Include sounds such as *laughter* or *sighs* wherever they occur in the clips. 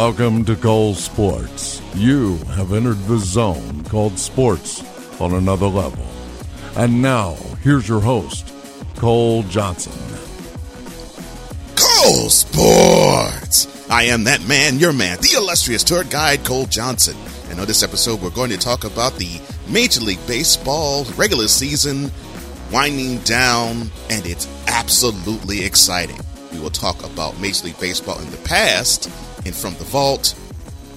Welcome to Cole Sports. You have entered the zone called sports on another level. And now, here's your host, Cole Johnson. Cole Sports! I am that man, your man, the illustrious tour guide, Cole Johnson. And on this episode, we're going to talk about the Major League Baseball regular season winding down, and it's absolutely exciting. We will talk about Major League Baseball in the past and from the vault.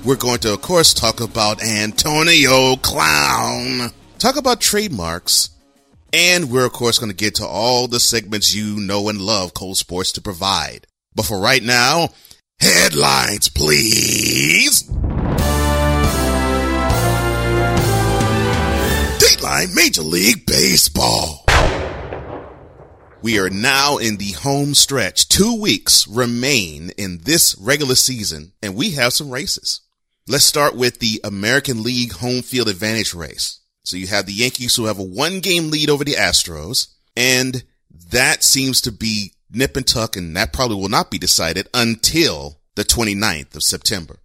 We're going to, of course, talk about Antonio Clown, talk about trademarks, and we're, of course, going to get to all the segments you know and love Cold Sports to provide. But for right now, headlines, please. Dateline Major League Baseball. We are now in the home stretch. Two weeks remain in this regular season, and we have some races. Let's start with the American League home field advantage race. So you have the Yankees who have a one game lead over the Astros, and that seems to be nip and tuck, and that probably will not be decided until the 29th of September.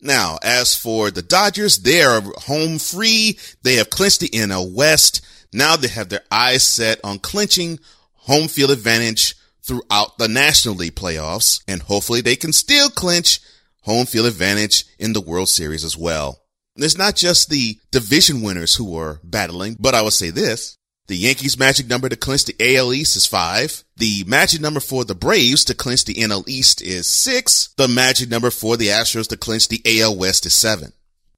Now, as for the Dodgers, they are home free. They have clinched the NL West. Now they have their eyes set on clinching home field advantage throughout the National League playoffs, and hopefully they can still clinch home field advantage in the World Series as well. It's not just the division winners who are battling, but I will say this. The Yankees magic number to clinch the AL East is five. The magic number for the Braves to clinch the NL East is six. The magic number for the Astros to clinch the AL West is seven.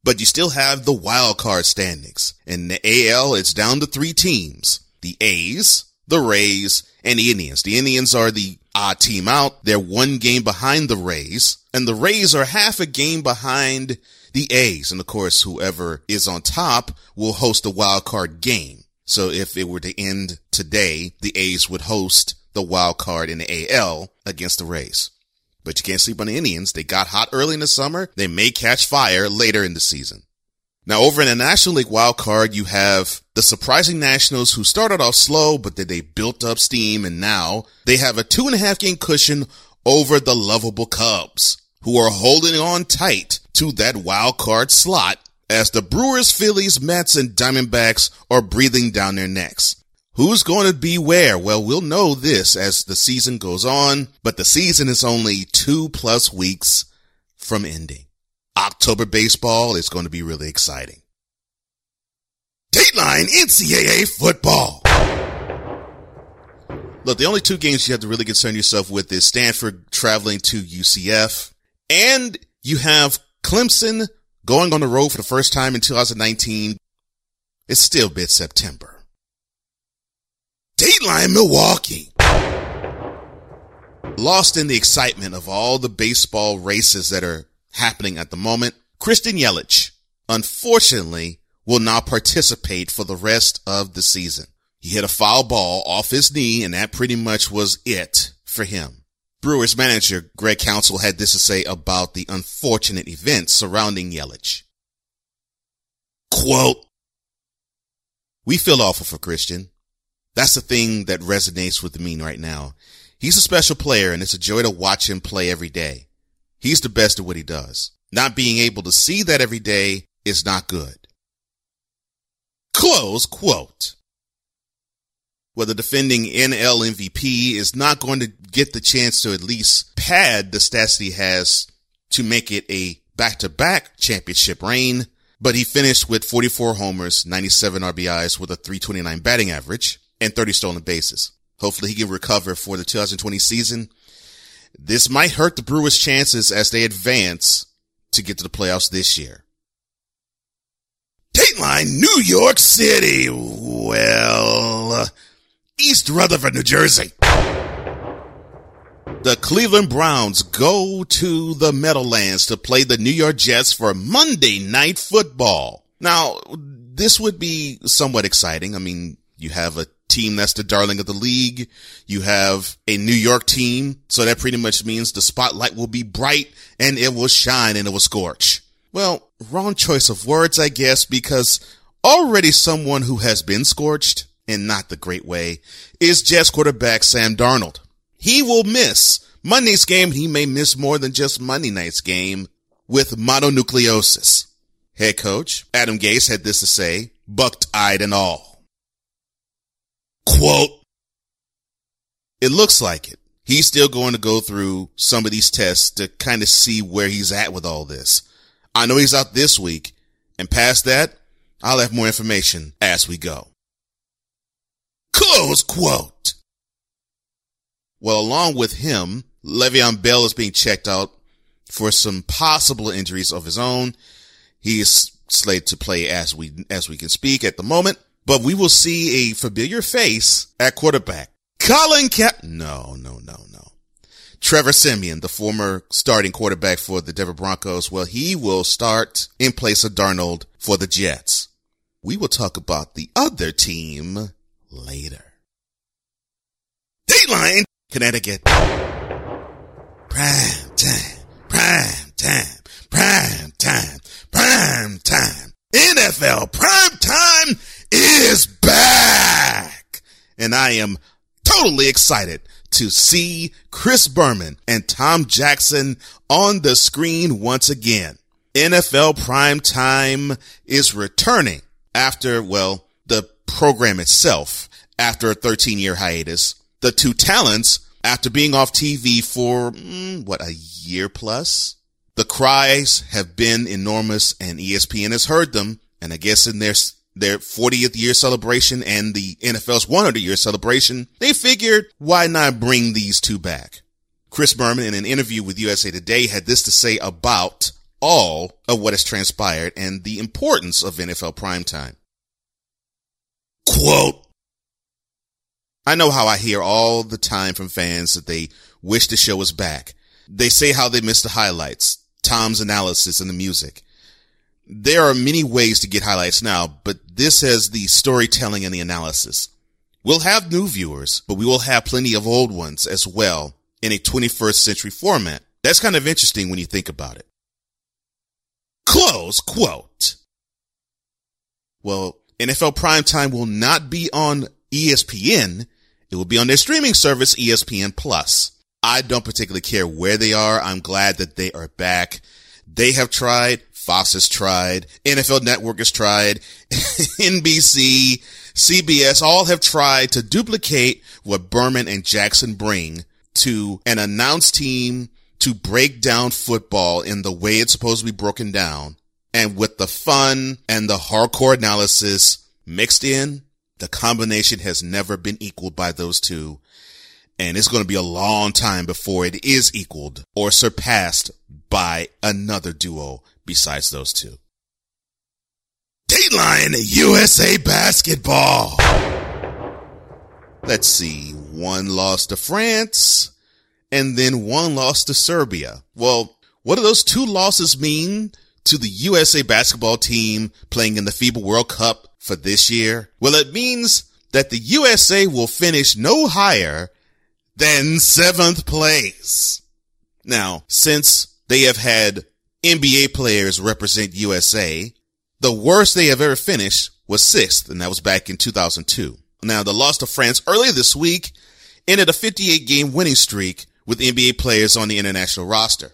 But you still have the wild card standings. In the AL, it's down to three teams. The A's, the Rays, and the Indians. The Indians are the odd team out. They're one game behind the Rays, and the Rays are half a game behind the A's. And of course, whoever is on top will host the wild card game. So if it were to end today, the A's would host the wild card in the AL against the Rays. But you can't sleep on the Indians. They got hot early in the summer. They may catch fire later in the season. Now over in the National League wild card, you have the surprising Nationals who started off slow, but then they built up steam and now they have a two and a half game cushion over the lovable Cubs who are holding on tight to that wild card slot as the Brewers, Phillies, Mets, and Diamondbacks are breathing down their necks. Who's going to be where? Well, we'll know this as the season goes on, but the season is only two plus weeks from ending. October baseball is going to be really exciting. Dateline NCAA football. Look, the only two games you have to really concern yourself with is Stanford traveling to UCF and you have Clemson going on the road for the first time in 2019. It's still mid September. Dateline Milwaukee. Lost in the excitement of all the baseball races that are happening at the moment. Christian Yelich, unfortunately, will not participate for the rest of the season. He hit a foul ball off his knee and that pretty much was it for him. Brewers manager Craig Counsell had this to say about the unfortunate events surrounding Yelich. Quote, we feel awful for Christian. That's the thing that resonates with me right now. He's a special player and it's a joy to watch him play every day. He's the best at what he does. Not being able to see that every day is not good. Close quote. Well, the defending NL MVP is not going to get the chance to at least pad the stats he has to make it a back-to-back championship reign, but he finished with 44 homers, 97 RBIs with a 329 batting average and 30 stolen bases. Hopefully he can recover for the 2020 season this might hurt the Brewers' chances as they advance to get to the playoffs this year. Dateline New York City. Well, East Rutherford, New Jersey. The Cleveland Browns go to the Meadowlands to play the New York Jets for Monday Night Football. Now, this would be somewhat exciting. I mean, you have a team that's the darling of the league. You have a New York team. So that pretty much means the spotlight will be bright and it will shine and it will scorch. Well, wrong choice of words, I guess, because already someone who has been scorched in not the great way is Jets quarterback Sam Darnold. He will miss Monday's game. He may miss more than just Monday night's game with mononucleosis. Head coach Adam Gase had this to say, bucked-eyed and all. Quote, it looks like it. He's still going to go through some of these tests to kind of see where he's at with all this. I know he's out this week and past that, I'll have more information as we go. Close quote. Well, along with him, Le'Veon Bell is being checked out for some possible injuries of his own. He is slated to play as we, as we can speak at the moment, but we will see a familiar face at quarterback. Colin Cap, no, no, no, no. Trevor Siemian, the former starting quarterback for the Denver Broncos, well, he will start in place of Darnold for the Jets. We will talk about the other team later. Dateline, Connecticut. Prime time, prime time, prime time, prime time. NFL prime time is back. And I am totally excited to see Chris Berman and Tom Jackson on the screen once again. NFL prime time is returning after, well, the program itself after a 13 year hiatus. The two talents after being off TV for, mm, what, a year plus? The cries have been enormous and ESPN has heard them. And I guess in their, their 40th year celebration and the NFL's 100 year celebration, they figured why not bring these two back? Chris Berman in an interview with USA Today had this to say about all of what has transpired and the importance of NFL primetime. Quote, I know how I hear all the time from fans that they wish the show was back. They say how they miss the highlights, Tom's analysis and the music. There are many ways to get highlights now, but this has the storytelling and the analysis. We'll have new viewers, but we will have plenty of old ones as well in a 21st century format. That's kind of interesting when you think about it. Close quote. Well, NFL primetime will not be on ESPN. It will be on their streaming service, ESPN Plus. I don't particularly care where they are. I'm glad that they are back. They have tried. Fox has tried. NFL Network has tried. *laughs* NBC, CBS all have tried to duplicate what Berman and Jackson bring to an announced team to break down football in the way it's supposed to be broken down. And with the fun and the hardcore analysis mixed in, the combination has never been equaled by those two. And it's going to be a long time before it is equaled or surpassed by another duo besides those two. Dateline USA basketball. Let's see. One loss to France and then one loss to Serbia. Well, what do those two losses mean to the USA basketball team playing in the FIBA World Cup for this year? Well, it means that the USA will finish no higher than seventh place. Now, since they have had NBA players represent USA, the worst they have ever finished was sixth, and that was back in 2002. Now, the loss to France earlier this week ended a 58 game winning streak with NBA players on the international roster.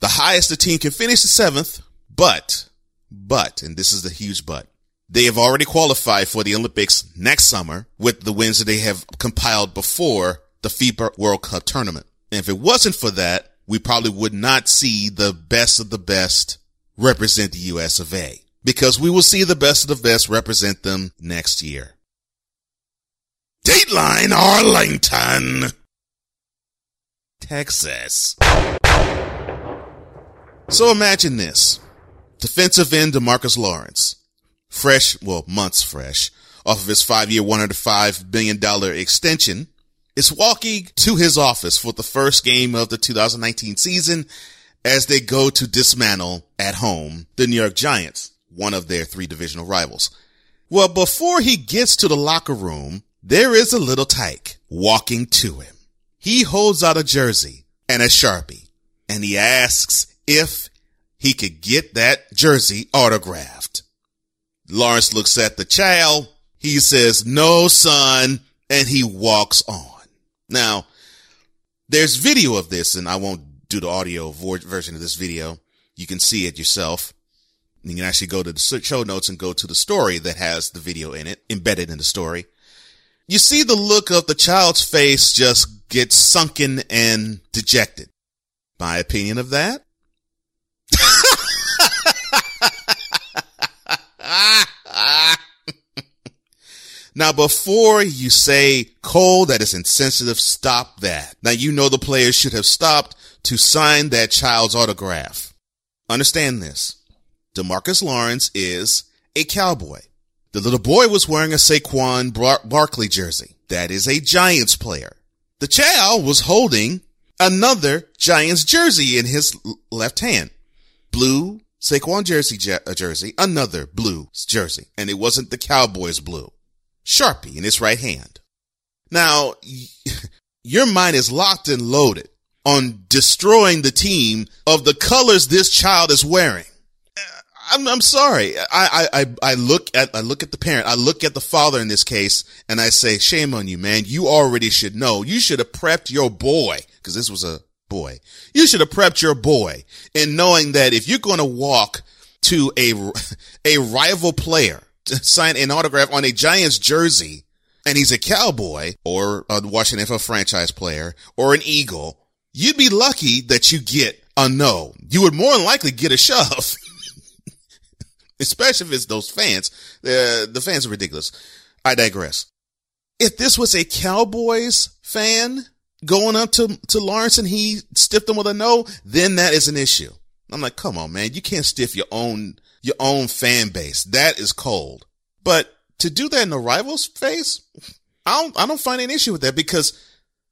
The highest the team can finish is seventh, but, but, and this is the huge but, they have already qualified for the Olympics next summer with the wins that they have compiled before the FIBA World Cup tournament. And if it wasn't for that, we probably would not see the best of the best represent the US of A because we will see the best of the best represent them next year. Dateline Arlington. Texas. So imagine this. Defensive end DeMarcus Lawrence. Fresh, well, months fresh, off of his five-year, $105 billion extension, is walking to his office for the first game of the 2019 season as they go to dismantle at home the New York Giants, one of their three divisional rivals. Well, before he gets to the locker room, there is a little tyke walking to him. He holds out a jersey and a Sharpie and he asks if he could get that jersey autographed. Lawrence looks at the child. He says, no, son. And he walks on. Now, there's video of this and I won't do the audio version of this video. You can see it yourself. You can actually go to the show notes and go to the story that has the video in it, embedded in the story. You see the look of the child's face just get sunken and dejected. My opinion of that? *laughs* Now, before you say, Cole, that is insensitive, stop that. Now, you know the players should have stopped to sign that child's autograph. Understand this. Demarcus Lawrence is a cowboy. The little boy was wearing a Saquon Bar- Barkley jersey. That is a Giants player. The child was holding another Giants jersey in his left hand. Blue Saquon jersey, je- jersey, another blue jersey. And it wasn't the Cowboys blue. Sharpie in his right hand. Now, *laughs* your mind is locked and loaded on destroying the team of the colors this child is wearing. Uh, I'm, I'm sorry. I, I, I look at, I look at the parent. I look at the father in this case and I say, shame on you, man. You already should know. You should have prepped your boy because this was a boy. You should have prepped your boy in knowing that if you're going to walk to a, *laughs* a rival player sign an autograph on a Giants jersey and he's a cowboy or a Washington NFL franchise player or an Eagle, you'd be lucky that you get a no. You would more than likely get a shove. *laughs* Especially if it's those fans. The, the fans are ridiculous. I digress. If this was a Cowboys fan going up to, to Lawrence and he stiffed him with a no, then that is an issue. I'm like, come on, man. You can't stiff your own your own fan base. That is cold. But to do that in the rival's face, I don't, I don't find an issue with that because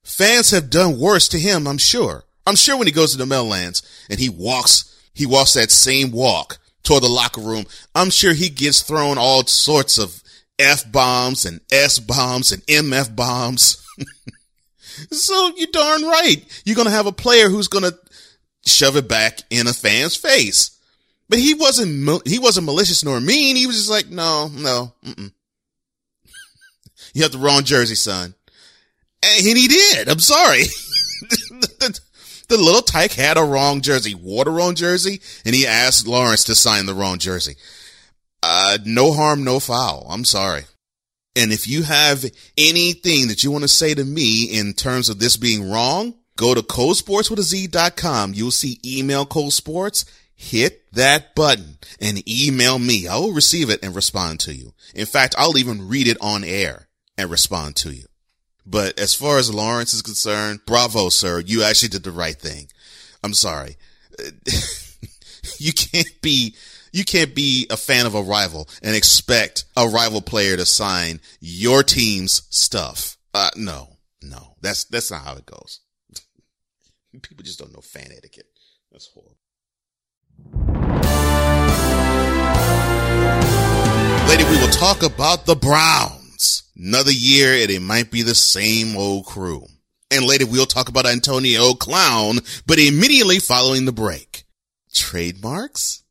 fans have done worse to him, I'm sure. I'm sure when he goes to the Meadowlands and he walks, he walks that same walk toward the locker room, I'm sure he gets thrown all sorts of F bombs and S bombs and MF bombs. so you're darn right. You're going to have a player who's going to shove it back in a fan's face. But he wasn't, he wasn't malicious nor mean. He was just like, no, no, mm-mm. *laughs* you have the wrong jersey, son. And he did. I'm sorry. *laughs* the, little tyke had a wrong jersey, wore the wrong jersey, and he asked Lawrence to sign the wrong jersey. Uh, no harm, no foul. I'm sorry. And if you have anything that you want to say to me in terms of this being wrong, go to coldsportswithaz.com. You'll see email Cold Sports hit that button and email me. I will receive it and respond to you. In fact, I'll even read it on air and respond to you. But as far as Lawrence is concerned, bravo, sir. You actually did the right thing. I'm sorry. *laughs* you can't be, you can't be a fan of a rival and expect a rival player to sign your team's stuff. Uh, no, no, that's, that's not how it goes. People just don't know fan etiquette. That's horrible. Lady, we will talk about the Browns. Another year and it might be the same old crew. And later we'll talk about Antonio Clown, but immediately following the break. Trademarks?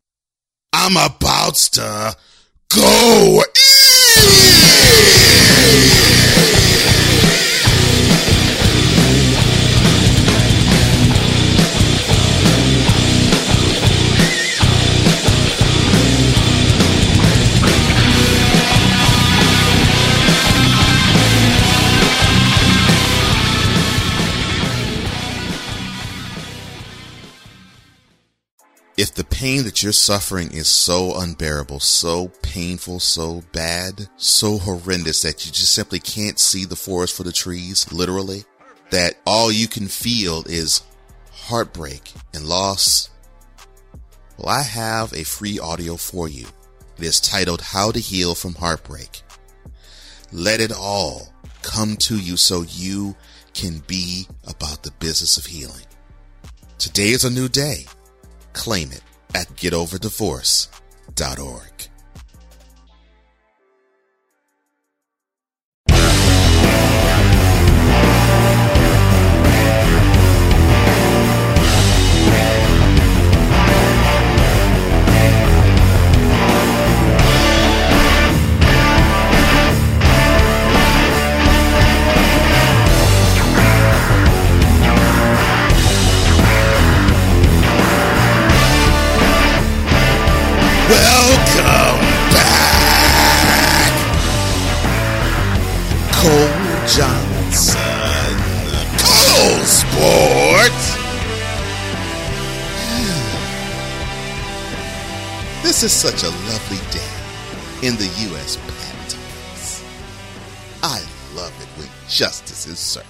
I'm about to go pain suffering is so unbearable, so painful, so bad, so horrendous that you just simply can't see the forest for the trees, literally, that all you can feel is heartbreak and loss, well, I have a free audio for you. It is titled How to Heal from Heartbreak. Let it all come to you so you can be about the business of healing. Today is a new day. Claim it at getoverdivorce.org. Johnson, Cole Sports. This is such a lovely day in the U.S. Patent. I love it when justice is served.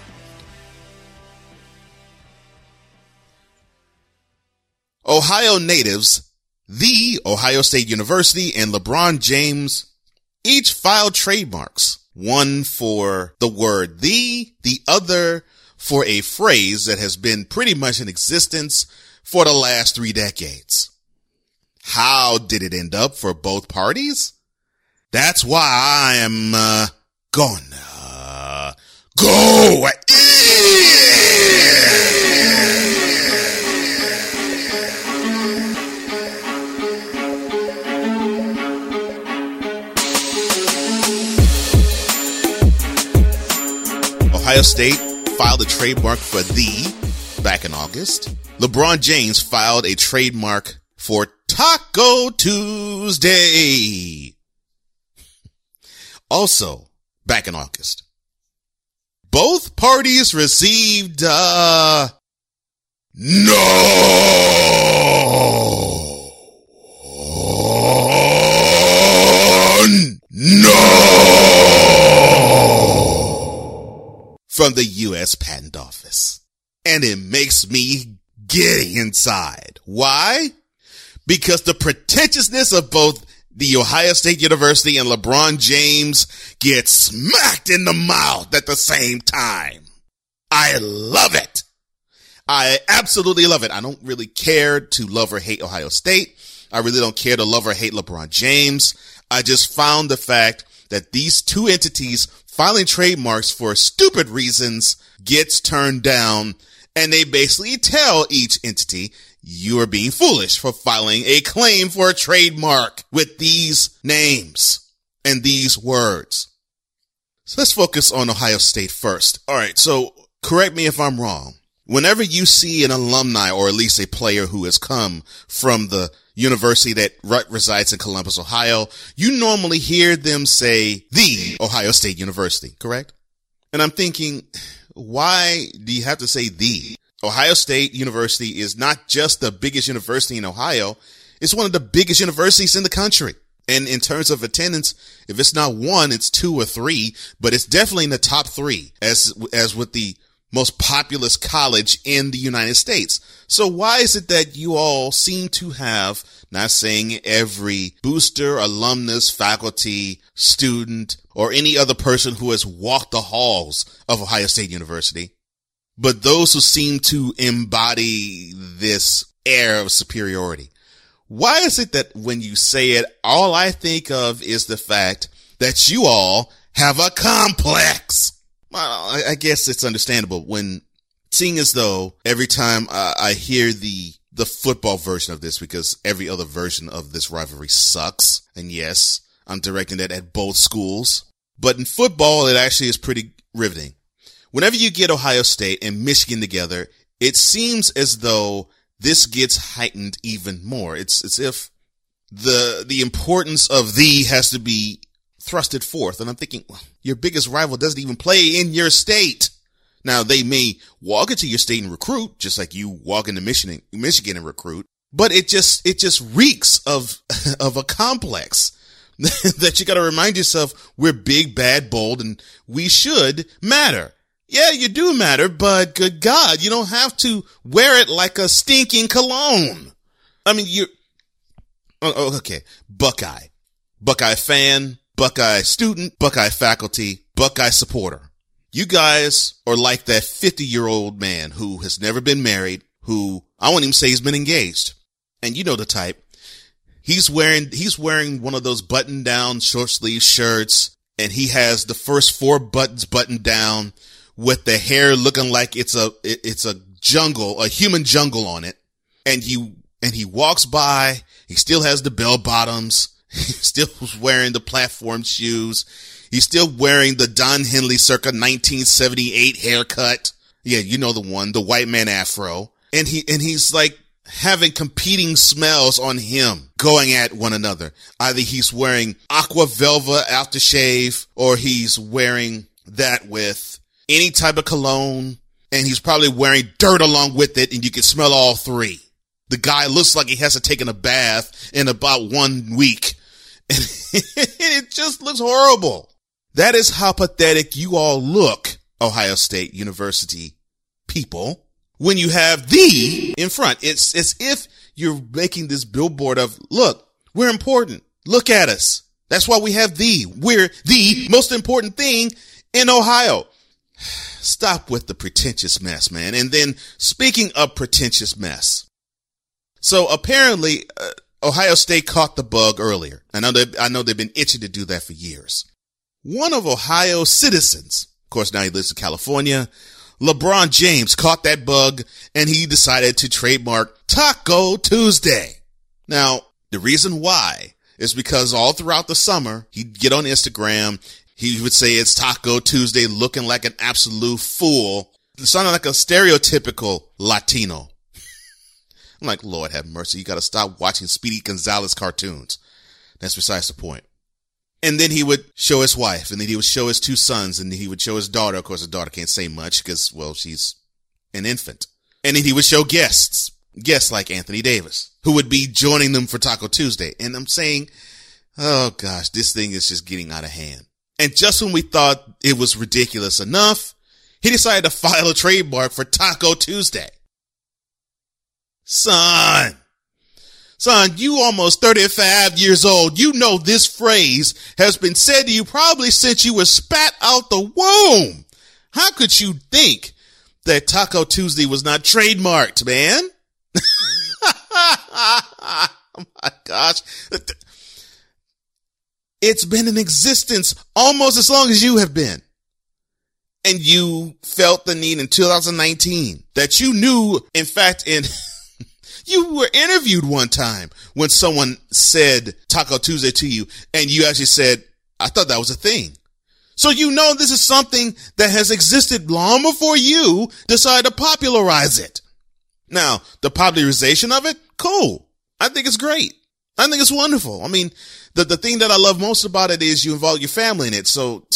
Ohio natives, the Ohio State University and LeBron James each filed trademarks. One for the word the, the other for a phrase that has been pretty much in existence for the last three decades. How did it end up for both parties? That's why I am uh, gonna go. Ohio State filed a trademark for the back in August. LeBron James filed a trademark for Taco Tuesday. Also, back in August. Both parties received, uh, no, no from the U.S. Patent Office. And it makes me giddy inside. Why? Because the pretentiousness of both the Ohio State University and LeBron James get smacked in the mouth at the same time. I love it. I absolutely love it. I don't really care to love or hate Ohio State. I really don't care to love or hate LeBron James. I just found the fact that these two entities filing trademarks for stupid reasons gets turned down and they basically tell each entity you are being foolish for filing a claim for a trademark with these names and these words. So let's focus on Ohio State first. All right. So correct me if I'm wrong. Whenever you see an alumni or at least a player who has come from the university that resides in Columbus, Ohio, you normally hear them say the Ohio State University, correct? And I'm thinking, why do you have to say the? Ohio State University is not just the biggest university in Ohio. It's one of the biggest universities in the country. And in terms of attendance, if it's not one, it's two or three, but it's definitely in the top three as, as with the most populous college in the United States. So why is it that you all seem to have, not saying every booster, alumnus, faculty, student, or any other person who has walked the halls of Ohio State University, but those who seem to embody this air of superiority. Why is it that when you say it, all I think of is the fact that you all have a complex? Well, I guess it's understandable when seeing as though every time I hear the the football version of this because every other version of this rivalry sucks. And yes, I'm directing that at both schools. But in football, it actually is pretty riveting. Whenever you get Ohio State and Michigan together, it seems as though this gets heightened even more. It's as if the the importance of the has to be thrusted forth. And I'm thinking, well, your biggest rival doesn't even play in your state. Now they may walk into your state and recruit, just like you walk into Michigan, Michigan and recruit, but it just, it just reeks of, *laughs* of a complex *laughs* that you got to remind yourself we're big, bad, bold, and we should matter. Yeah, you do matter, but good God, you don't have to wear it like a stinking cologne. I mean, you, oh, oh okay, Buckeye, Buckeye fan, Buckeye student, Buckeye faculty, Buckeye supporter. You guys are like that 50 year old man who has never been married, who I won't even say he's been engaged. And you know the type. He's wearing, he's wearing one of those button down short sleeve shirts and he has the first four buttons buttoned down with the hair looking like it's a, it's a jungle, a human jungle on it. And he, and he walks by. He still has the bell bottoms. *laughs* Still wearing the platform shoes. He's still wearing the Don Henley circa 1978 haircut. Yeah, you know the one, the white man afro. And he, and he's like having competing smells on him going at one another. Either he's wearing aqua velva aftershave or he's wearing that with any type of cologne and he's probably wearing dirt along with it and you can smell all three. The guy looks like he hasn't taken a bath in about one week *laughs* it just looks horrible. That is how pathetic you all look, Ohio State University people, when you have the in front. It's as if you're making this billboard of, look, we're important. Look at us. That's why we have the. We're the most important thing in Ohio. *sighs* Stop with the pretentious mess, man. And then speaking of pretentious mess. So apparently, uh, Ohio State caught the bug earlier. I know they, I know they've been itching to do that for years. One of Ohio's citizens, of course, now he lives in California. LeBron James caught that bug and he decided to trademark Taco Tuesday. Now, the reason why is because all throughout the summer, he'd get on Instagram. He would say it's Taco Tuesday looking like an absolute fool. Sounding like a stereotypical Latino. I'm like, Lord have mercy. You got to stop watching Speedy Gonzales cartoons. That's besides the point. And then he would show his wife, and then he would show his two sons, and he would show his daughter. Of course, the daughter can't say much because, well, she's an infant. And then he would show guests, guests like Anthony Davis, who would be joining them for Taco Tuesday. And I'm saying, oh gosh, this thing is just getting out of hand. And just when we thought it was ridiculous enough, he decided to file a trademark for Taco Tuesday. Son, son, you almost 35 years old. You know this phrase has been said to you probably since you were spat out the womb. How could you think that Taco Tuesday was not trademarked, man? *laughs* oh my gosh. It's been in existence almost as long as you have been. And you felt the need in 2019 that you knew, in fact, in *laughs* You were interviewed one time when someone said Taco Tuesday to you and you actually said, I thought that was a thing. So you know this is something that has existed long before you decided to popularize it. Now, the popularization of it, cool. I think it's great. I think it's wonderful. I mean, the, the thing that I love most about it is you involve your family in it. So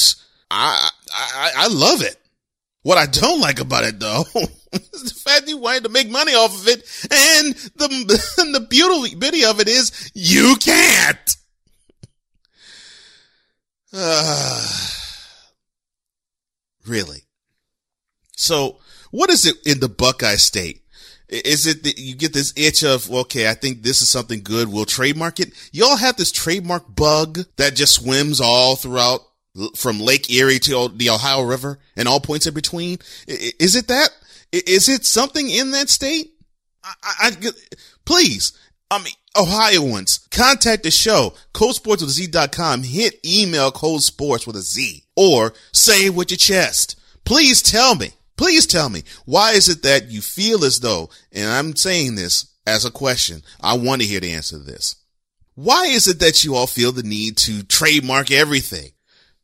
I, I, I love it. What I don't like about it though *laughs* *laughs* the fact you wanted to make money off of it, and the *laughs* and the beauty beauty of it is you can't. Uh, *sighs* really? So, what is it in the Buckeye State? Is it that you get this itch of, okay, I think this is something good. We'll trademark it. Y'all have this trademark bug that just swims all throughout from Lake Erie to the Ohio River and all points in between? Is it that? Is it something in that state? I, I, please, I mean, Ohioans, contact the show, coldsports with a Z.com, hit email cold sports with a Z, or say it with your chest. Please tell me, please tell me, why is it that you feel as though, and I'm saying this as a question, I want to hear the answer to this. Why is it that you all feel the need to trademark everything?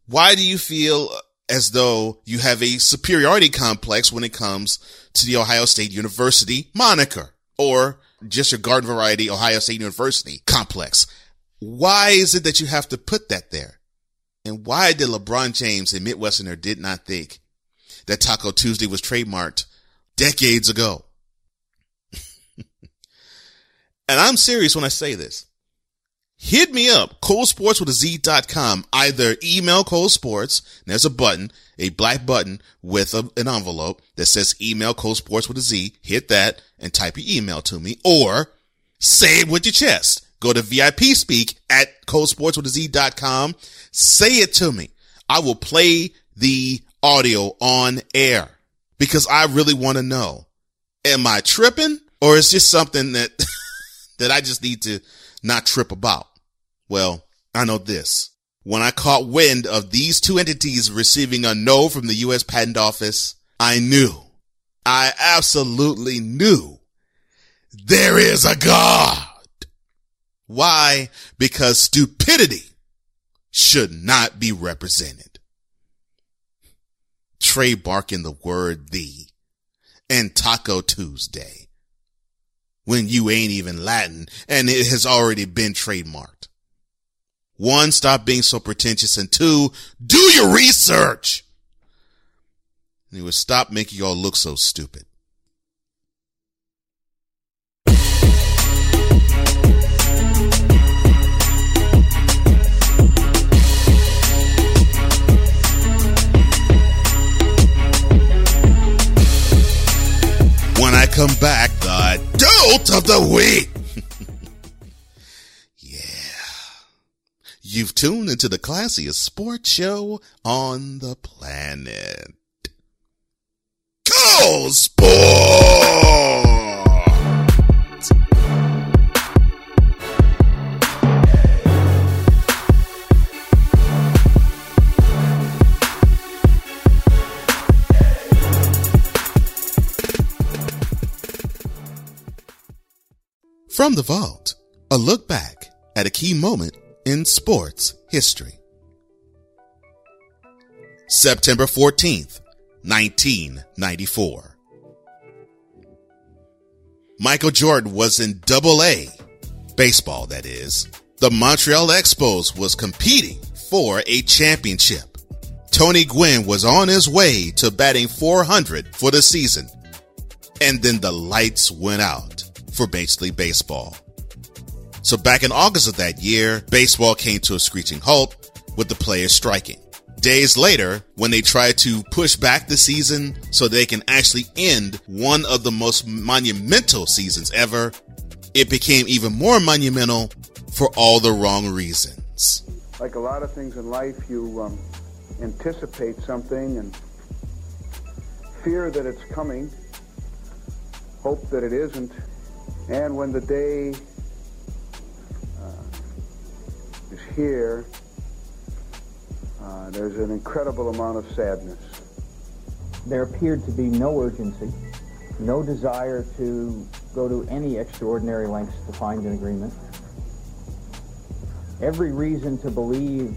Why do you feel as though you have a superiority complex when it comes to the Ohio State University moniker or just your garden variety Ohio State University complex? Why is it that you have to put that there? And why did LeBron James, a Midwesterner, did not think that Taco Tuesday was trademarked decades ago? *laughs* and I'm serious when I say this hit me up, coldsports with a Z.com. Either email Cold Sports, there's a button, a black button with a, an envelope that says email Cold Sports with a Z. Hit that and type your email to me or say it with your chest. Go to VIP speak at coldsports with a Z.com. Say it to me. I will play the audio on air because I really want to know, am I tripping or is this something that, *laughs* that I just need to not trip about? Well, I know this. When I caught wind of these two entities receiving a no from the U.S. Patent Office, I knew, I absolutely knew there is a God. Why? Because stupidity should not be represented. Trey barking the word the and Taco Tuesday. when you ain't even Latin and it has already been trademarked. One, stop being so pretentious and two, do your research. And it would stop making y'all look so stupid. When I come back, the dolt of the week. You've tuned into the classiest sports show on the planet. Go Sports! From the vault, a look back at a key moment in sports history. September 14th, 1994. Michael Jordan was in double A, baseball that is. The Montreal Expos was competing for a championship. Tony Gwynn was on his way to batting 400 for the season. And then the lights went out for League Baseball. So back in August of that year, baseball came to a screeching halt with the players striking. Days later, when they tried to push back the season so they can actually end one of the most monumental seasons ever, it became even more monumental for all the wrong reasons. Like a lot of things in life, you um, anticipate something and fear that it's coming, hope that it isn't, and when the day here, uh, there's an incredible amount of sadness. There appeared to be no urgency, no desire to go to any extraordinary lengths to find an agreement. Every reason to believe,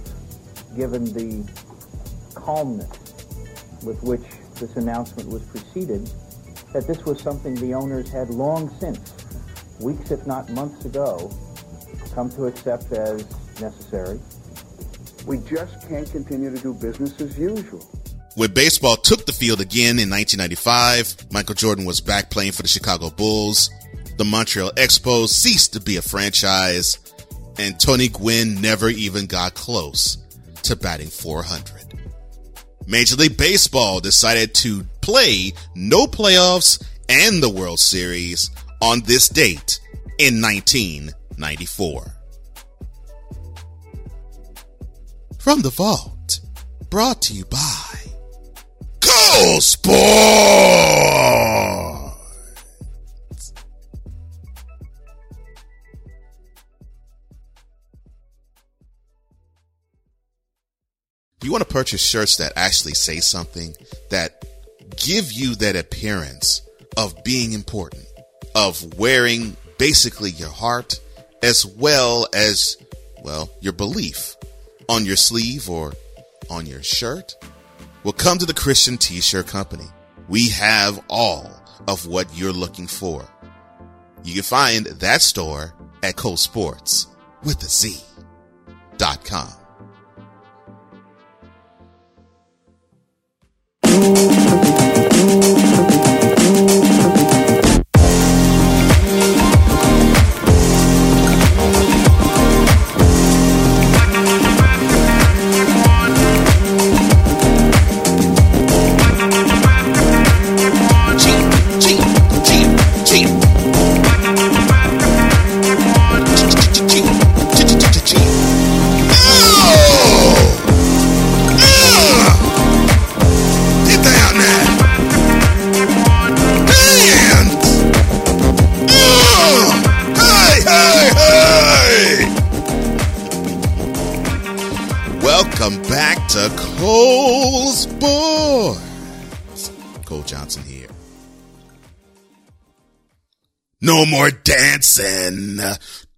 given the calmness with which this announcement was preceded, that this was something the owners had long since, weeks if not months ago, come to accept as necessary. We just can't continue to do business as usual. When baseball took the field again in 1995, Michael Jordan was back playing for the Chicago Bulls. The Montreal Expos ceased to be a franchise, and Tony Gwynn never even got close to batting 400. Major League Baseball decided to play no playoffs and the World Series on this date in 1994. From the vault. Brought to you by Go Sports! You want to purchase shirts that actually say something that give you that appearance of being important, of wearing basically your heart as well as, well, your belief on your sleeve or on your shirt? Well, come to the Christian T-shirt company. We have all of what you're looking for. You can find that store at Cole Sports with a Z dot com. No more dancing.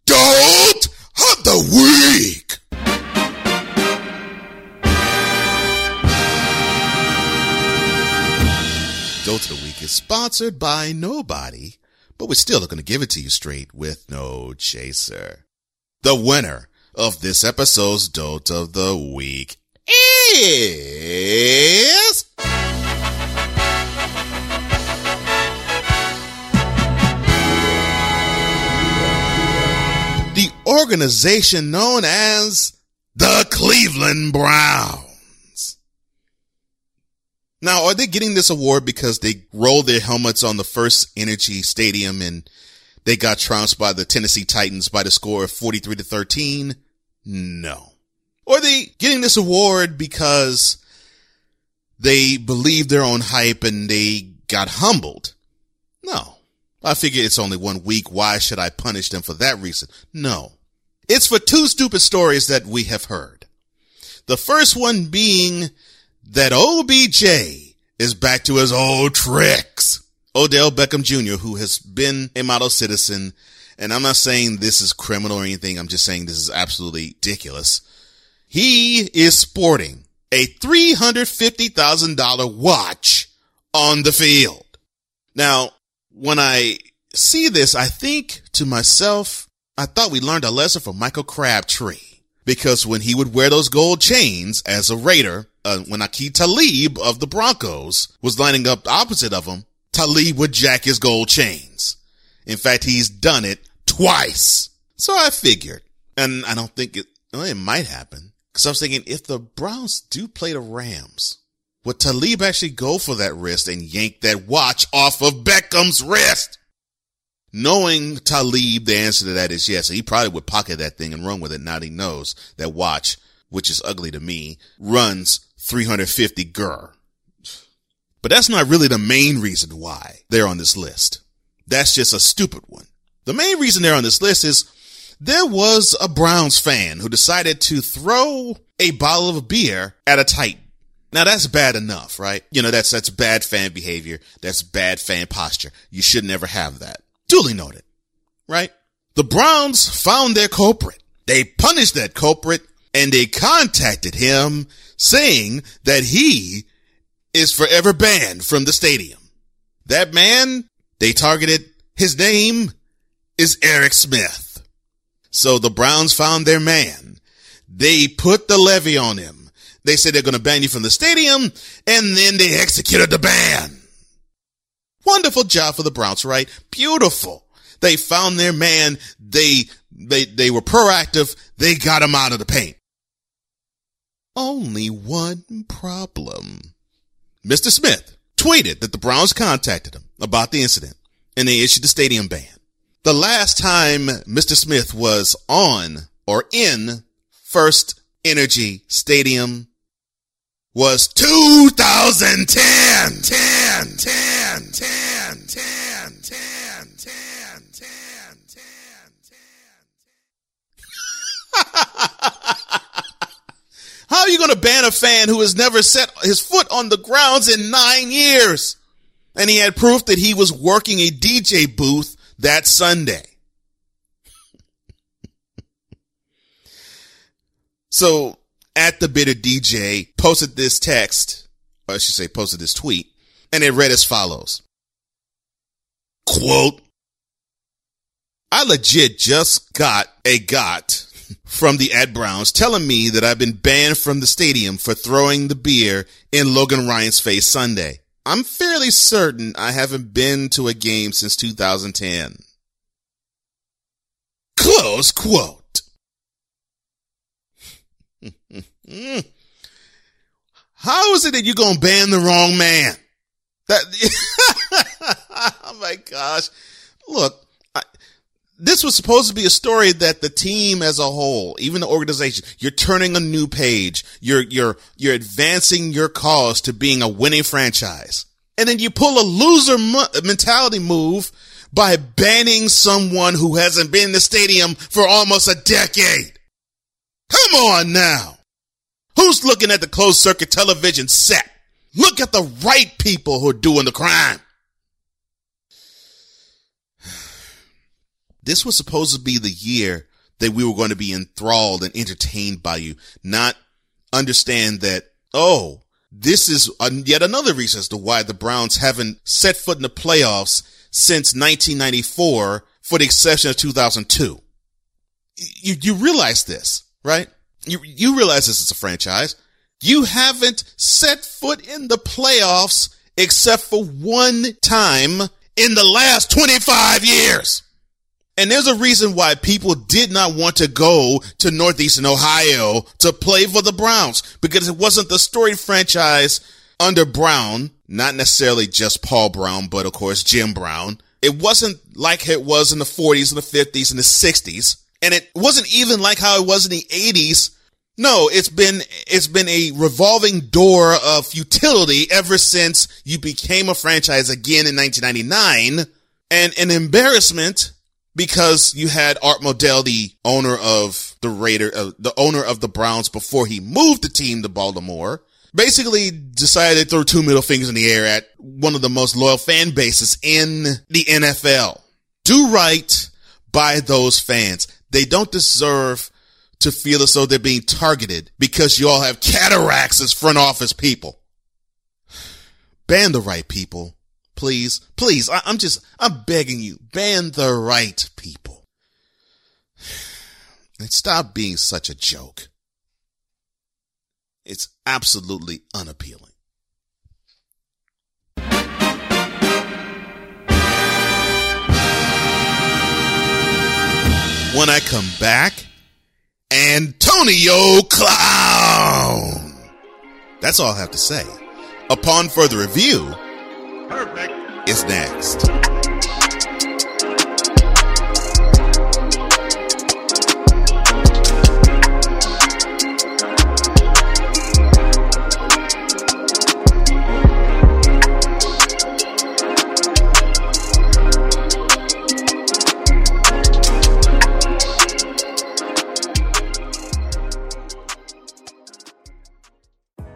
Don't of the week. Dolt of the week is sponsored by nobody but we're still going to give it to you straight with no chaser. The winner of this episode's Dote of the Week is... organization known as the Cleveland Browns. Now, are they getting this award because they rolled their helmets on the FirstEnergy Stadium and they got trounced by the Tennessee Titans by the score of 43 to 13? No. Or are they getting this award because they believed their own hype and they got humbled? No. I figure it's only one week. Why should I punish them for that reason? No. It's for two stupid stories that we have heard. The first one being that OBJ is back to his old tricks. Odell Beckham Jr., who has been a model citizen, and I'm not saying this is criminal or anything. I'm just saying this is absolutely ridiculous. He is sporting a $350,000 watch on the field. Now, when I see this, I think to myself, I thought we learned a lesson from Michael Crabtree because when he would wear those gold chains as a Raider, uh, when Aqib Talib of the Broncos was lining up opposite of him, Talib would jack his gold chains. In fact, he's done it twice. So I figured, and I don't think it, well, it might happen because I was thinking if the Browns do play the Rams, would Talib actually go for that wrist and yank that watch off of Beckham's wrist? Knowing Talib, the answer to that is yes. He probably would pocket that thing and run with it. Now he knows that watch, which is ugly to me, runs 350 gur. But that's not really the main reason why they're on this list. That's just a stupid one. The main reason they're on this list is there was a Browns fan who decided to throw a bottle of beer at a Titan. Now that's bad enough, right? You know, that's, that's bad fan behavior. That's bad fan posture. You should never have that. Duly noted, right? The Browns found their culprit. They punished that culprit and they contacted him saying that he is forever banned from the stadium. That man they targeted, his name is Eric Smith. So the Browns found their man. They put the levy on him. They said they're going to ban you from the stadium and then they executed the ban. Wonderful job for the Browns, right? Beautiful. They found their man. They, they, they were proactive. They got him out of the paint. Only one problem. Mr. Smith tweeted that the Browns contacted him about the incident and they issued the stadium ban. The last time Mr. Smith was on or in First Energy Stadium was 2010. 10, 10, 10, 10, 10, 10, 10, 10, 10. How are you going to ban a fan who has never set his foot on the grounds in nine years? And he had proof that he was working a DJ booth that Sunday. *laughs* so at the bitter DJ posted this text, or I should say posted this tweet, and it read as follows. Quote, I legit just got a got from the Ed Browns telling me that I've been banned from the stadium for throwing the beer in Logan Ryan's face Sunday. I'm fairly certain I haven't been to a game since 2010. Close quote. *laughs* How is it that you're going to ban the wrong man? That, *laughs* oh *laughs* my gosh. Look, this was supposed to be a story that the team as a whole, even the organization, you're turning a new page. You're, you're, you're advancing your cause to being a winning franchise. And then you pull a loser mentality move by banning someone who hasn't been in the stadium for almost a decade. Come on now. Who's looking at the closed circuit television set? Look at the right people who are doing the crime. This was supposed to be the year that we were going to be enthralled and entertained by you, not understand that, oh, this is yet another reason as to why the Browns haven't set foot in the playoffs since 1994 for the exception of 2002. You, you realize this, right? You, you realize this is a franchise. You haven't set foot in the playoffs except for one time in the last 25 years. And there's a reason why people did not want to go to Northeastern Ohio to play for the Browns because it wasn't the storied franchise under Brown, not necessarily just Paul Brown, but of course Jim Brown. It wasn't like it was in the 40s and the 50s and the 60s. And it wasn't even like how it was in the 80s. No, it's been, it's been a revolving door of futility ever since you became a franchise again in 1999 and an embarrassment because you had Art Modell, the owner of the Raider, uh, the owner of the Browns before he moved the team to Baltimore, basically decided to throw two middle fingers in the air at one of the most loyal fan bases in the NFL. Do right by those fans. They don't deserve to feel as though they're being targeted because you all have cataracts as front office people. Ban the right people. Please, please. I, am just, I'm begging you, ban the right people. *sighs* And stop being such a joke. It's absolutely unappealing. When I come back, Antonio Clown. That's all I have to say. Upon further review, perfect is next.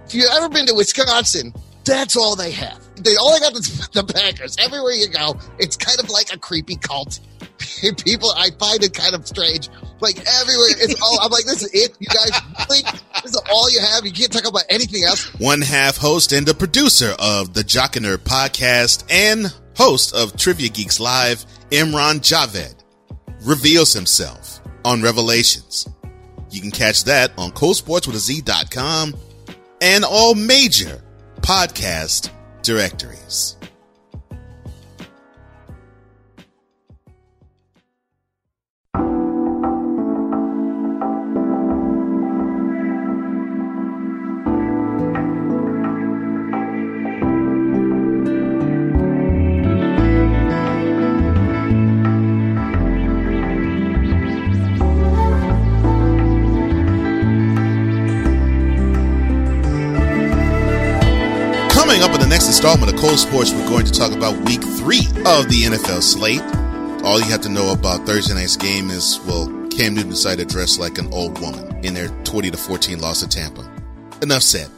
if you've ever been to Wisconsin, that's all they have. They only got the, *laughs* the Packers. Everywhere you go, it's kind of like a creepy cult. *laughs* People, I find it kind of strange. Like everywhere, it's all. I'm like, this is it. You guys, *laughs* this is all you have. You can't talk about anything else. One half host and the producer of the Jockiner podcast and host of Trivia Geeks Live, Imran Javed, reveals himself on Revelations. You can catch that on colesportswithaz.com and all major podcast directories. Installment of Cole Sports, we're going to talk about week three of the NFL slate. All you have to know about Thursday night's game is, well, Cam Newton decided to dress like an old woman in their 20 to 14 loss to Tampa. Enough said.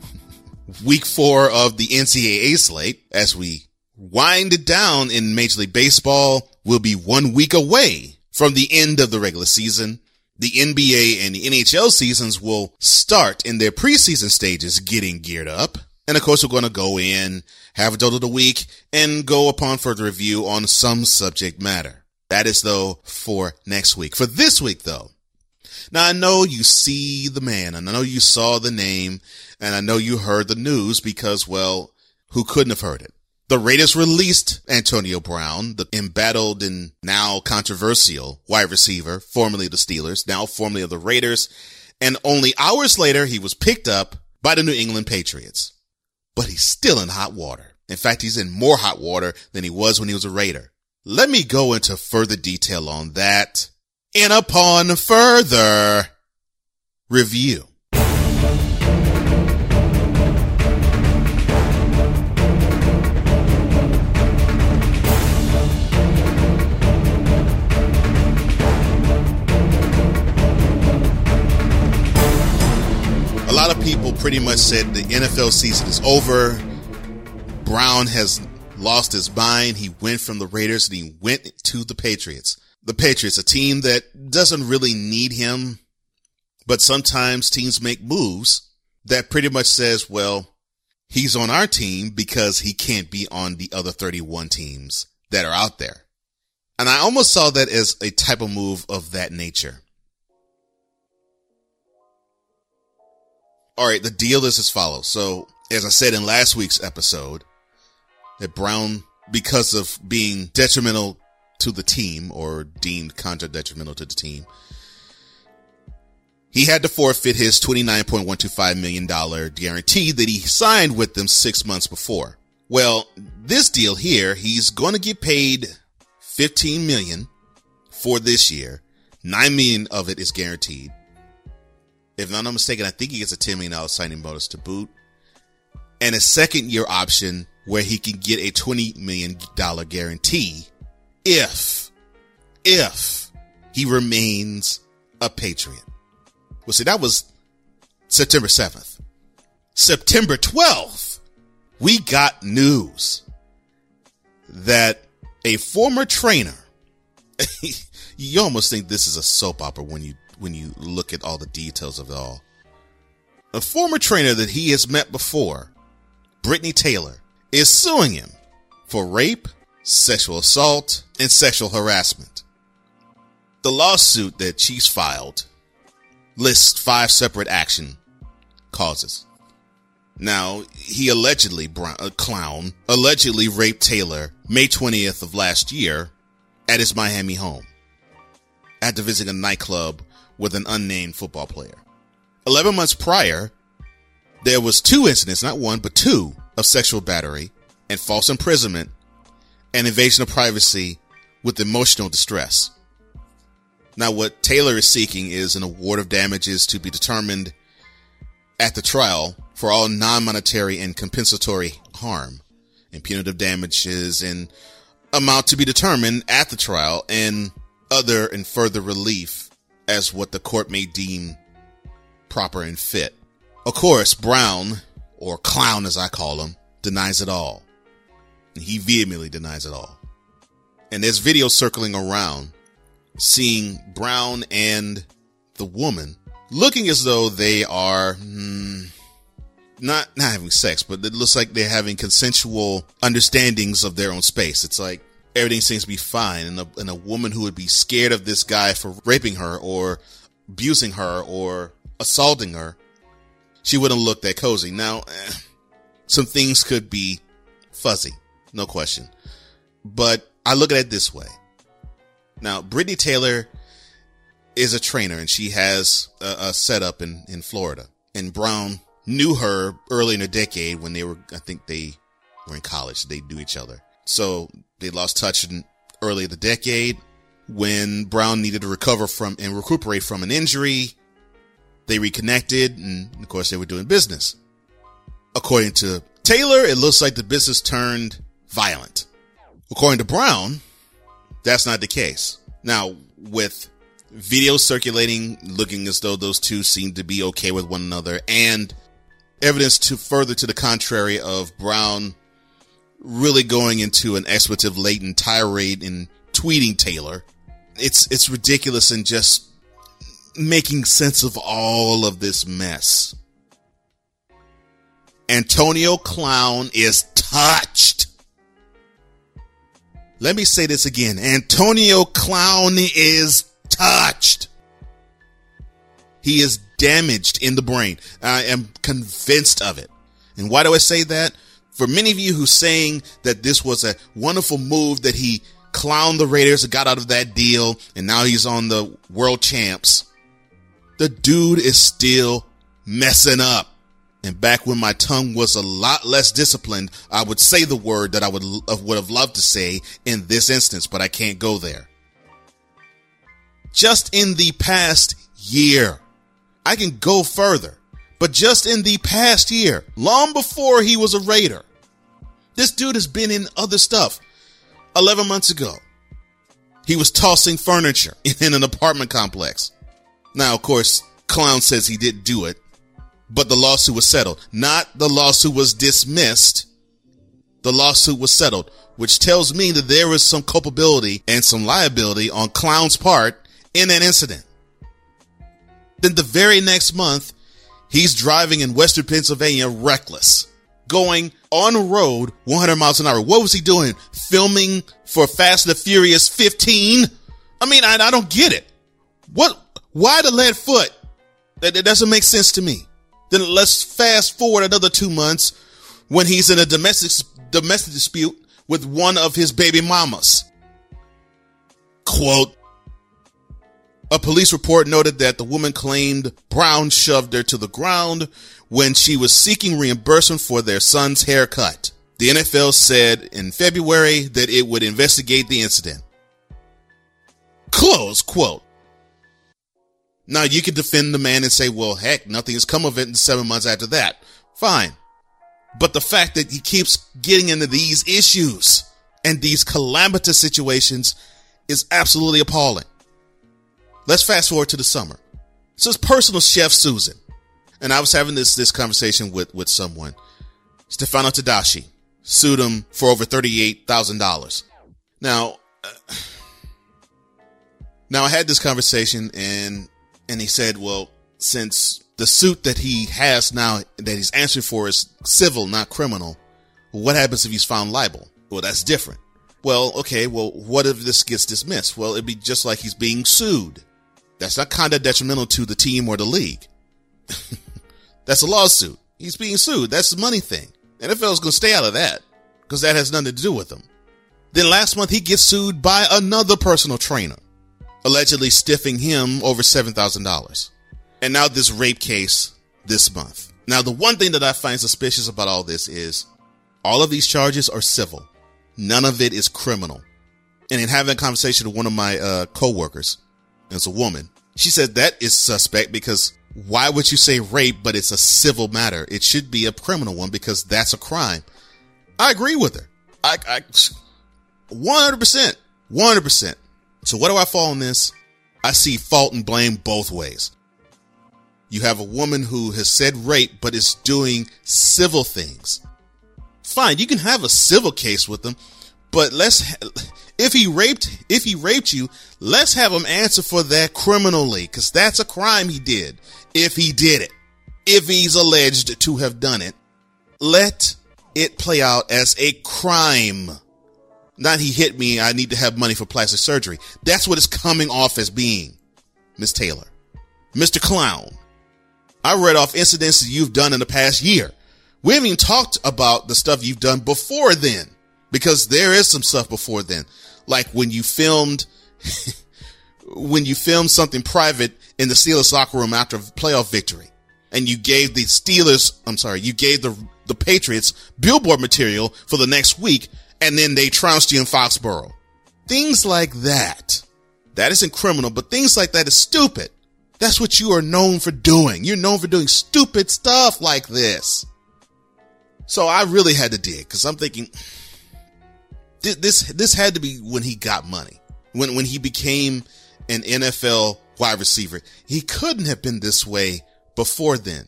*laughs* week four of the NCAA slate, as we wind it down in Major League Baseball, will be one week away from the end of the regular season. The NBA and the NHL seasons will start in their preseason stages getting geared up. And of course, we're going to go in, have a dote of the week, and go upon further review on some subject matter. That is though for next week. For this week though, now I know you see the man, and I know you saw the name, and I know you heard the news because, well, who couldn't have heard it? The Raiders released Antonio Brown, the embattled and now controversial wide receiver, formerly the Steelers, now formerly of the Raiders, and only hours later he was picked up by the New England Patriots but he's still in hot water. In fact, he's in more hot water than he was when he was a Raider. Let me go into further detail on that and upon further review. Pretty much said the NFL season is over. Brown has lost his mind. He went from the Raiders and he went to the Patriots. The Patriots, a team that doesn't really need him, but sometimes teams make moves that pretty much says, well, he's on our team because he can't be on the other 31 teams that are out there. And I almost saw that as a type of move of that nature. All right, the deal is as follows. So, as I said in last week's episode, that Brown, because of being detrimental to the team or deemed contra detrimental to the team, he had to forfeit his $29.125 million guarantee that he signed with them six months before. Well, this deal here, he's going to get paid 15 million for this year. 9 million of it is guaranteed. If I'm not mistaken, I think he gets a $10 million signing bonus to boot and a second year option where he can get a $20 million guarantee if, if he remains a Patriot. Well, see, that was September 7th. September 12th, we got news that a former trainer, *laughs* you almost think this is a soap opera when you, when you look at all the details of it all. A former trainer that he has met before, Britney Taylor, is suing him for rape, sexual assault, and sexual harassment. The lawsuit that she's filed lists five separate action causes. Now, he allegedly, a clown, allegedly raped Taylor May 20th of last year at his Miami home after visiting a nightclub with an unnamed football player. 11 months prior, there was two incidents, not one, but two of sexual battery and false imprisonment and invasion of privacy with emotional distress. Now, what Taylor is seeking is an award of damages to be determined at the trial for all non-monetary and compensatory harm and punitive damages and amount to be determined at the trial and other and further relief as what the court may deem proper and fit. Of course, Brown, or Clown as I call him, denies it all. He vehemently denies it all. And there's video circling around seeing Brown and the woman looking as though they are mm, not not having sex, but it looks like they're having consensual understandings of their own space. It's like everything seems to be fine, and a, and a woman who would be scared of this guy for raping her or abusing her or assaulting her, she wouldn't look that cozy. Now, eh, some things could be fuzzy, no question, but I look at it this way now, Britney Taylor is a trainer and she has a, a setup in, in Florida. And Brown knew her early in the decade when they were, I think they were in college. They knew each other. So they lost touch in early the decade when Brown needed to recover from and recuperate from an injury. They reconnected and of course they were doing business. According to Taylor, it looks like the business turned violent. According to Brown, that's not the case. Now, with video circulating looking as though those two seem to be okay with one another and evidence to further to the contrary of Brown really going into an expletive laden tirade and tweeting Taylor. It's, it's ridiculous and just making sense of all of this mess. Antonio Clown is touched. Let me say this again. Antonio Clown is touched. He is damaged in the brain. I am convinced of it. And why do I say that? For many of you who saying that this was a wonderful move that he clowned the Raiders and got out of that deal and now he's on the world champs. The dude is still messing up. And back when my tongue was a lot less disciplined, I would say the word that I would, would have loved to say in this instance, but I can't go there. Just in the past year, I can go further, but just in the past year, long before he was a Raider, this dude has been in other stuff. 11 months ago, he was tossing furniture *laughs* in an apartment complex. Now, of course, Clown says he didn't do it but the lawsuit was settled. Not the lawsuit was dismissed. The lawsuit was settled, which tells me that there is some culpability and some liability on Clown's part in that incident. Then the very next month, he's driving in Western Pennsylvania reckless going on road 100 miles an hour. What was he doing? Filming for Fast and the Furious 15? I mean, I, I don't get it. What? Why the lead foot? That, that doesn't make sense to me. Then let's fast forward another two months when he's in a domestic domestic dispute with one of his baby mamas. Quote, a police report noted that the woman claimed Brown shoved her to the ground when she was seeking reimbursement for their son's haircut. The NFL said in February that it would investigate the incident. Close quote. Now you could defend the man and say, well, heck, nothing has come of it in seven months after that. Fine. But the fact that he keeps getting into these issues and these calamitous situations is absolutely appalling. Let's fast forward to the summer. So it's personal chef, Susan, and I was having this, this conversation with, with someone. Stefano Tadashi sued him for over $38,000. Now, uh, now I had this conversation and, and he said, well, since the suit that he has now that he's answering for is civil, not criminal, what happens if he's found liable? Well, that's different. Well, okay, well, what if this gets dismissed? Well, it'd be just like he's being sued. That's not kind of detrimental to the team or the league. *laughs* That's a lawsuit. He's being sued. That's the money thing. NFL's going to stay out of that because that has nothing to do with him. Then last month he gets sued by another personal trainer, allegedly stiffing him over $7,000. And now this rape case this month. Now, the one thing that I find suspicious about all this is all of these charges are civil. None of it is criminal. And in having a conversation with one of my uh, coworkers, as a woman, she said that is suspect because why would you say rape, but it's a civil matter? It should be a criminal one because that's a crime. I agree with her. I, I 100%, 100%. So what do I fall on this? I see fault and blame both ways. You have a woman who has said rape, but is doing civil things. Fine, you can have a civil case with them, but let's if he raped if he raped you, let's have him answer for that criminally because that's a crime he did. If he did it, if he's alleged to have done it, let it play out as a crime. Not he hit me, I need to have money for plastic surgery. That's what it's coming off as being, Miss Taylor. Mr. Clown, I read off incidents that you've done in the past year. We haven't even talked about the stuff you've done before then because there is some stuff before then. Like when you filmed, *laughs* when you filmed something private in the Steelers locker room after a playoff victory and you gave the Steelers, I'm sorry, you gave the, the Patriots billboard material for the next week and then they trounced you in Foxborough. Things like that. That isn't criminal, but things like that is stupid. That's what you are known for doing. You're known for doing stupid stuff like this. So I really had to dig because I'm thinking, this this had to be when he got money. When when he became an NFL wide receiver. He couldn't have been this way before then.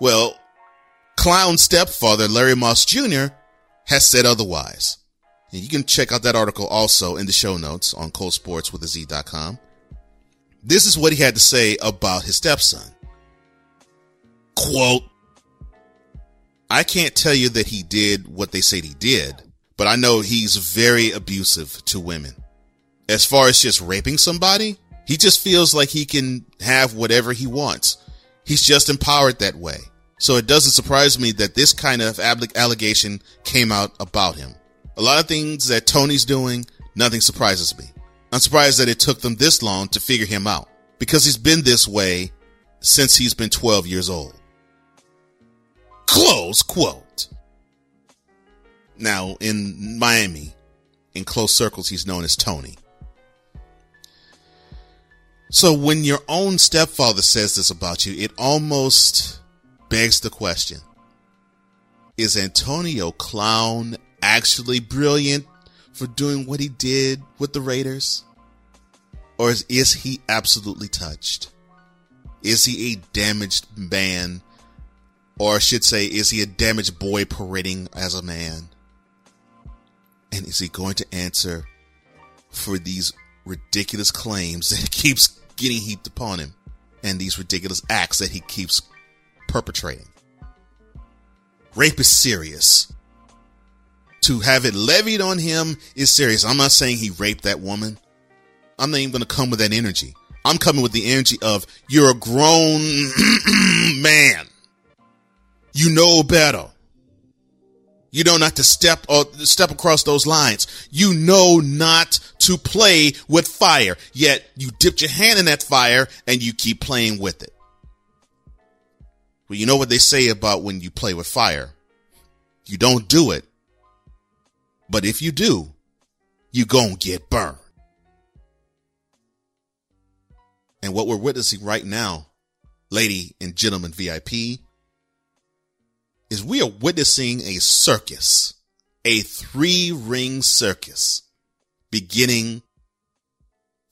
Well, clown stepfather Larry Moss Jr. has said otherwise. And you can check out that article also in the show notes on colesportswithaz.com. This is what he had to say about his stepson. Quote, I can't tell you that he did what they said he did, but I know he's very abusive to women. As far as just raping somebody, he just feels like he can have whatever he wants. He's just empowered that way. So it doesn't surprise me that this kind of allegation came out about him. A lot of things that Tony's doing, nothing surprises me. I'm surprised that it took them this long to figure him out because he's been this way since he's been 12 years old. Close quote. Now, in Miami, in close circles, he's known as Tony. So when your own stepfather says this about you, it almost begs the question Is Antonio Clown actually brilliant for doing what he did with the Raiders? Or is, is he absolutely touched? Is he a damaged man or I should say, is he a damaged boy parading as a man? And is he going to answer for these ridiculous claims that keeps getting heaped upon him and these ridiculous acts that he keeps perpetrating? rape is serious. To have it levied on him is serious. I'm not saying he raped that woman. I'm not even going to come with that energy. I'm coming with the energy of you're a grown *clears throat* man. You know better. You know not to step or step across those lines. You know not to play with fire. Yet you dipped your hand in that fire and you keep playing with it. Well, you know what they say about when you play with fire. You don't do it. But if you do, you gonna get burned. And what we're witnessing right now, lady and gentlemen VIP, is we are witnessing a circus, a three ring circus beginning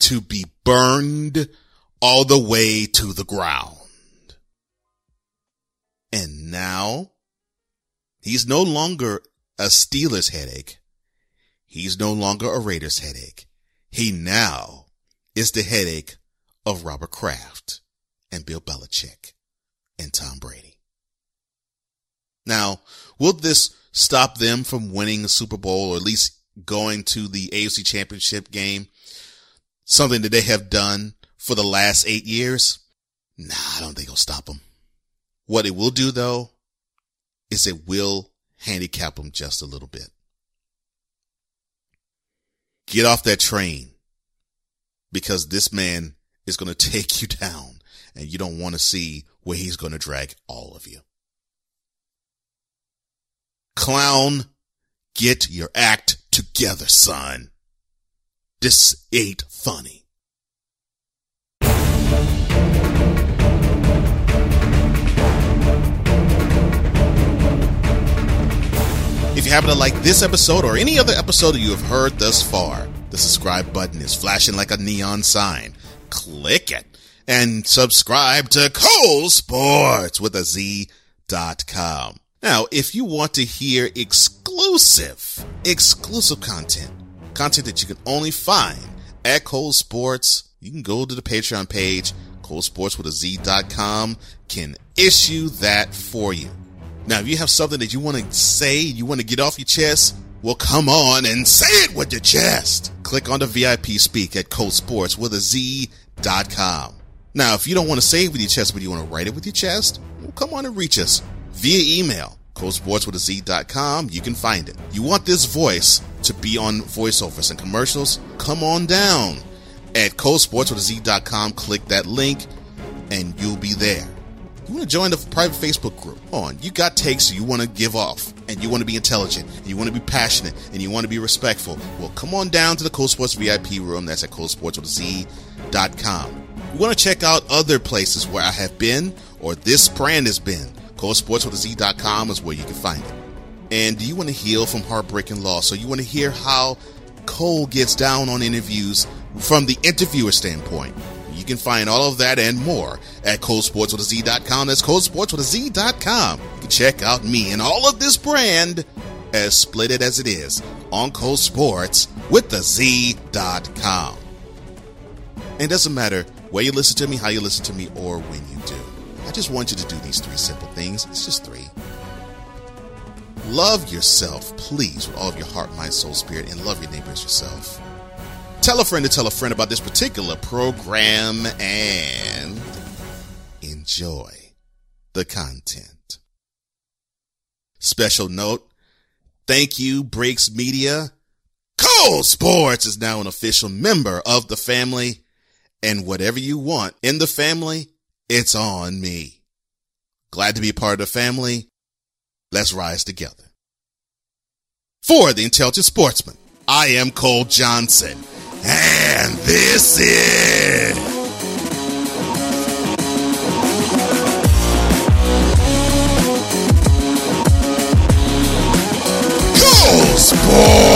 to be burned all the way to the ground. And now he's no longer a Steelers headache. He's no longer a Raiders headache. He now is the headache of Robert Kraft and Bill Belichick and Tom Brady. Now, will this stop them from winning the Super Bowl or at least going to the AFC championship game? Something that they have done for the last eight years? Nah, I don't think it'll stop them. What it will do though, is it will handicap them just a little bit. Get off that train because this man is going *laughs* to take you down and you don't want to see where he's going to drag all of you. Clown, get your act together, son. This ain't funny. If you happen to like this episode or any other episode you have heard thus far, the subscribe button is flashing like a neon sign click it and subscribe to Cole Sports with a Z dot com. Now, if you want to hear exclusive, exclusive content, content that you can only find at Cole Sports, you can go to the Patreon page. Sports with a Z dot com can issue that for you. Now, if you have something that you want to say, you want to get off your chest, well, come on and say it with your chest. Click on the VIP speak at Sports with a Z dot com. Now, if you don't want to say it with your chest, but you want to write it with your chest, well, come on and reach us via email. Colesports with a Z.com. You can find it. You want this voice to be on voiceovers and commercials? Come on down at colesports with a Z.com. Click that link and you'll be there. You want to join the private Facebook group? On, you got takes you want to give off, and you want to be intelligent, and you want to be passionate, and you want to be respectful. Well, come on down to the Cole Sports VIP room. That's at colesports with a Z colesports.com. You want to check out other places where I have been or this brand has been. ColeSportsWithAZ.com is where you can find it. And do you want to heal from heartbreaking loss? So you want to hear how Cole gets down on interviews from the interviewer standpoint. You can find all of that and more at ColeSportsWithAZ.com. That's ColeSportsWithAZ.com. You can check out me and all of this brand as split it as it is on Sports with the Z.com. And it doesn't matter where you listen to me, how you listen to me, or when you do. I just want you to do these three simple things. It's just three. Love yourself, please, with all of your heart, mind, soul, spirit, and love your neighbors yourself. Tell a friend to tell a friend about this particular program and enjoy the content. Special note thank you, Breaks Media. Cole Sports is now an official member of the family and whatever you want in the family, it's on me. Glad to be part of the family. Let's rise together. For the Intelligent Sportsman, I am Cole Johnson, and this is Sports.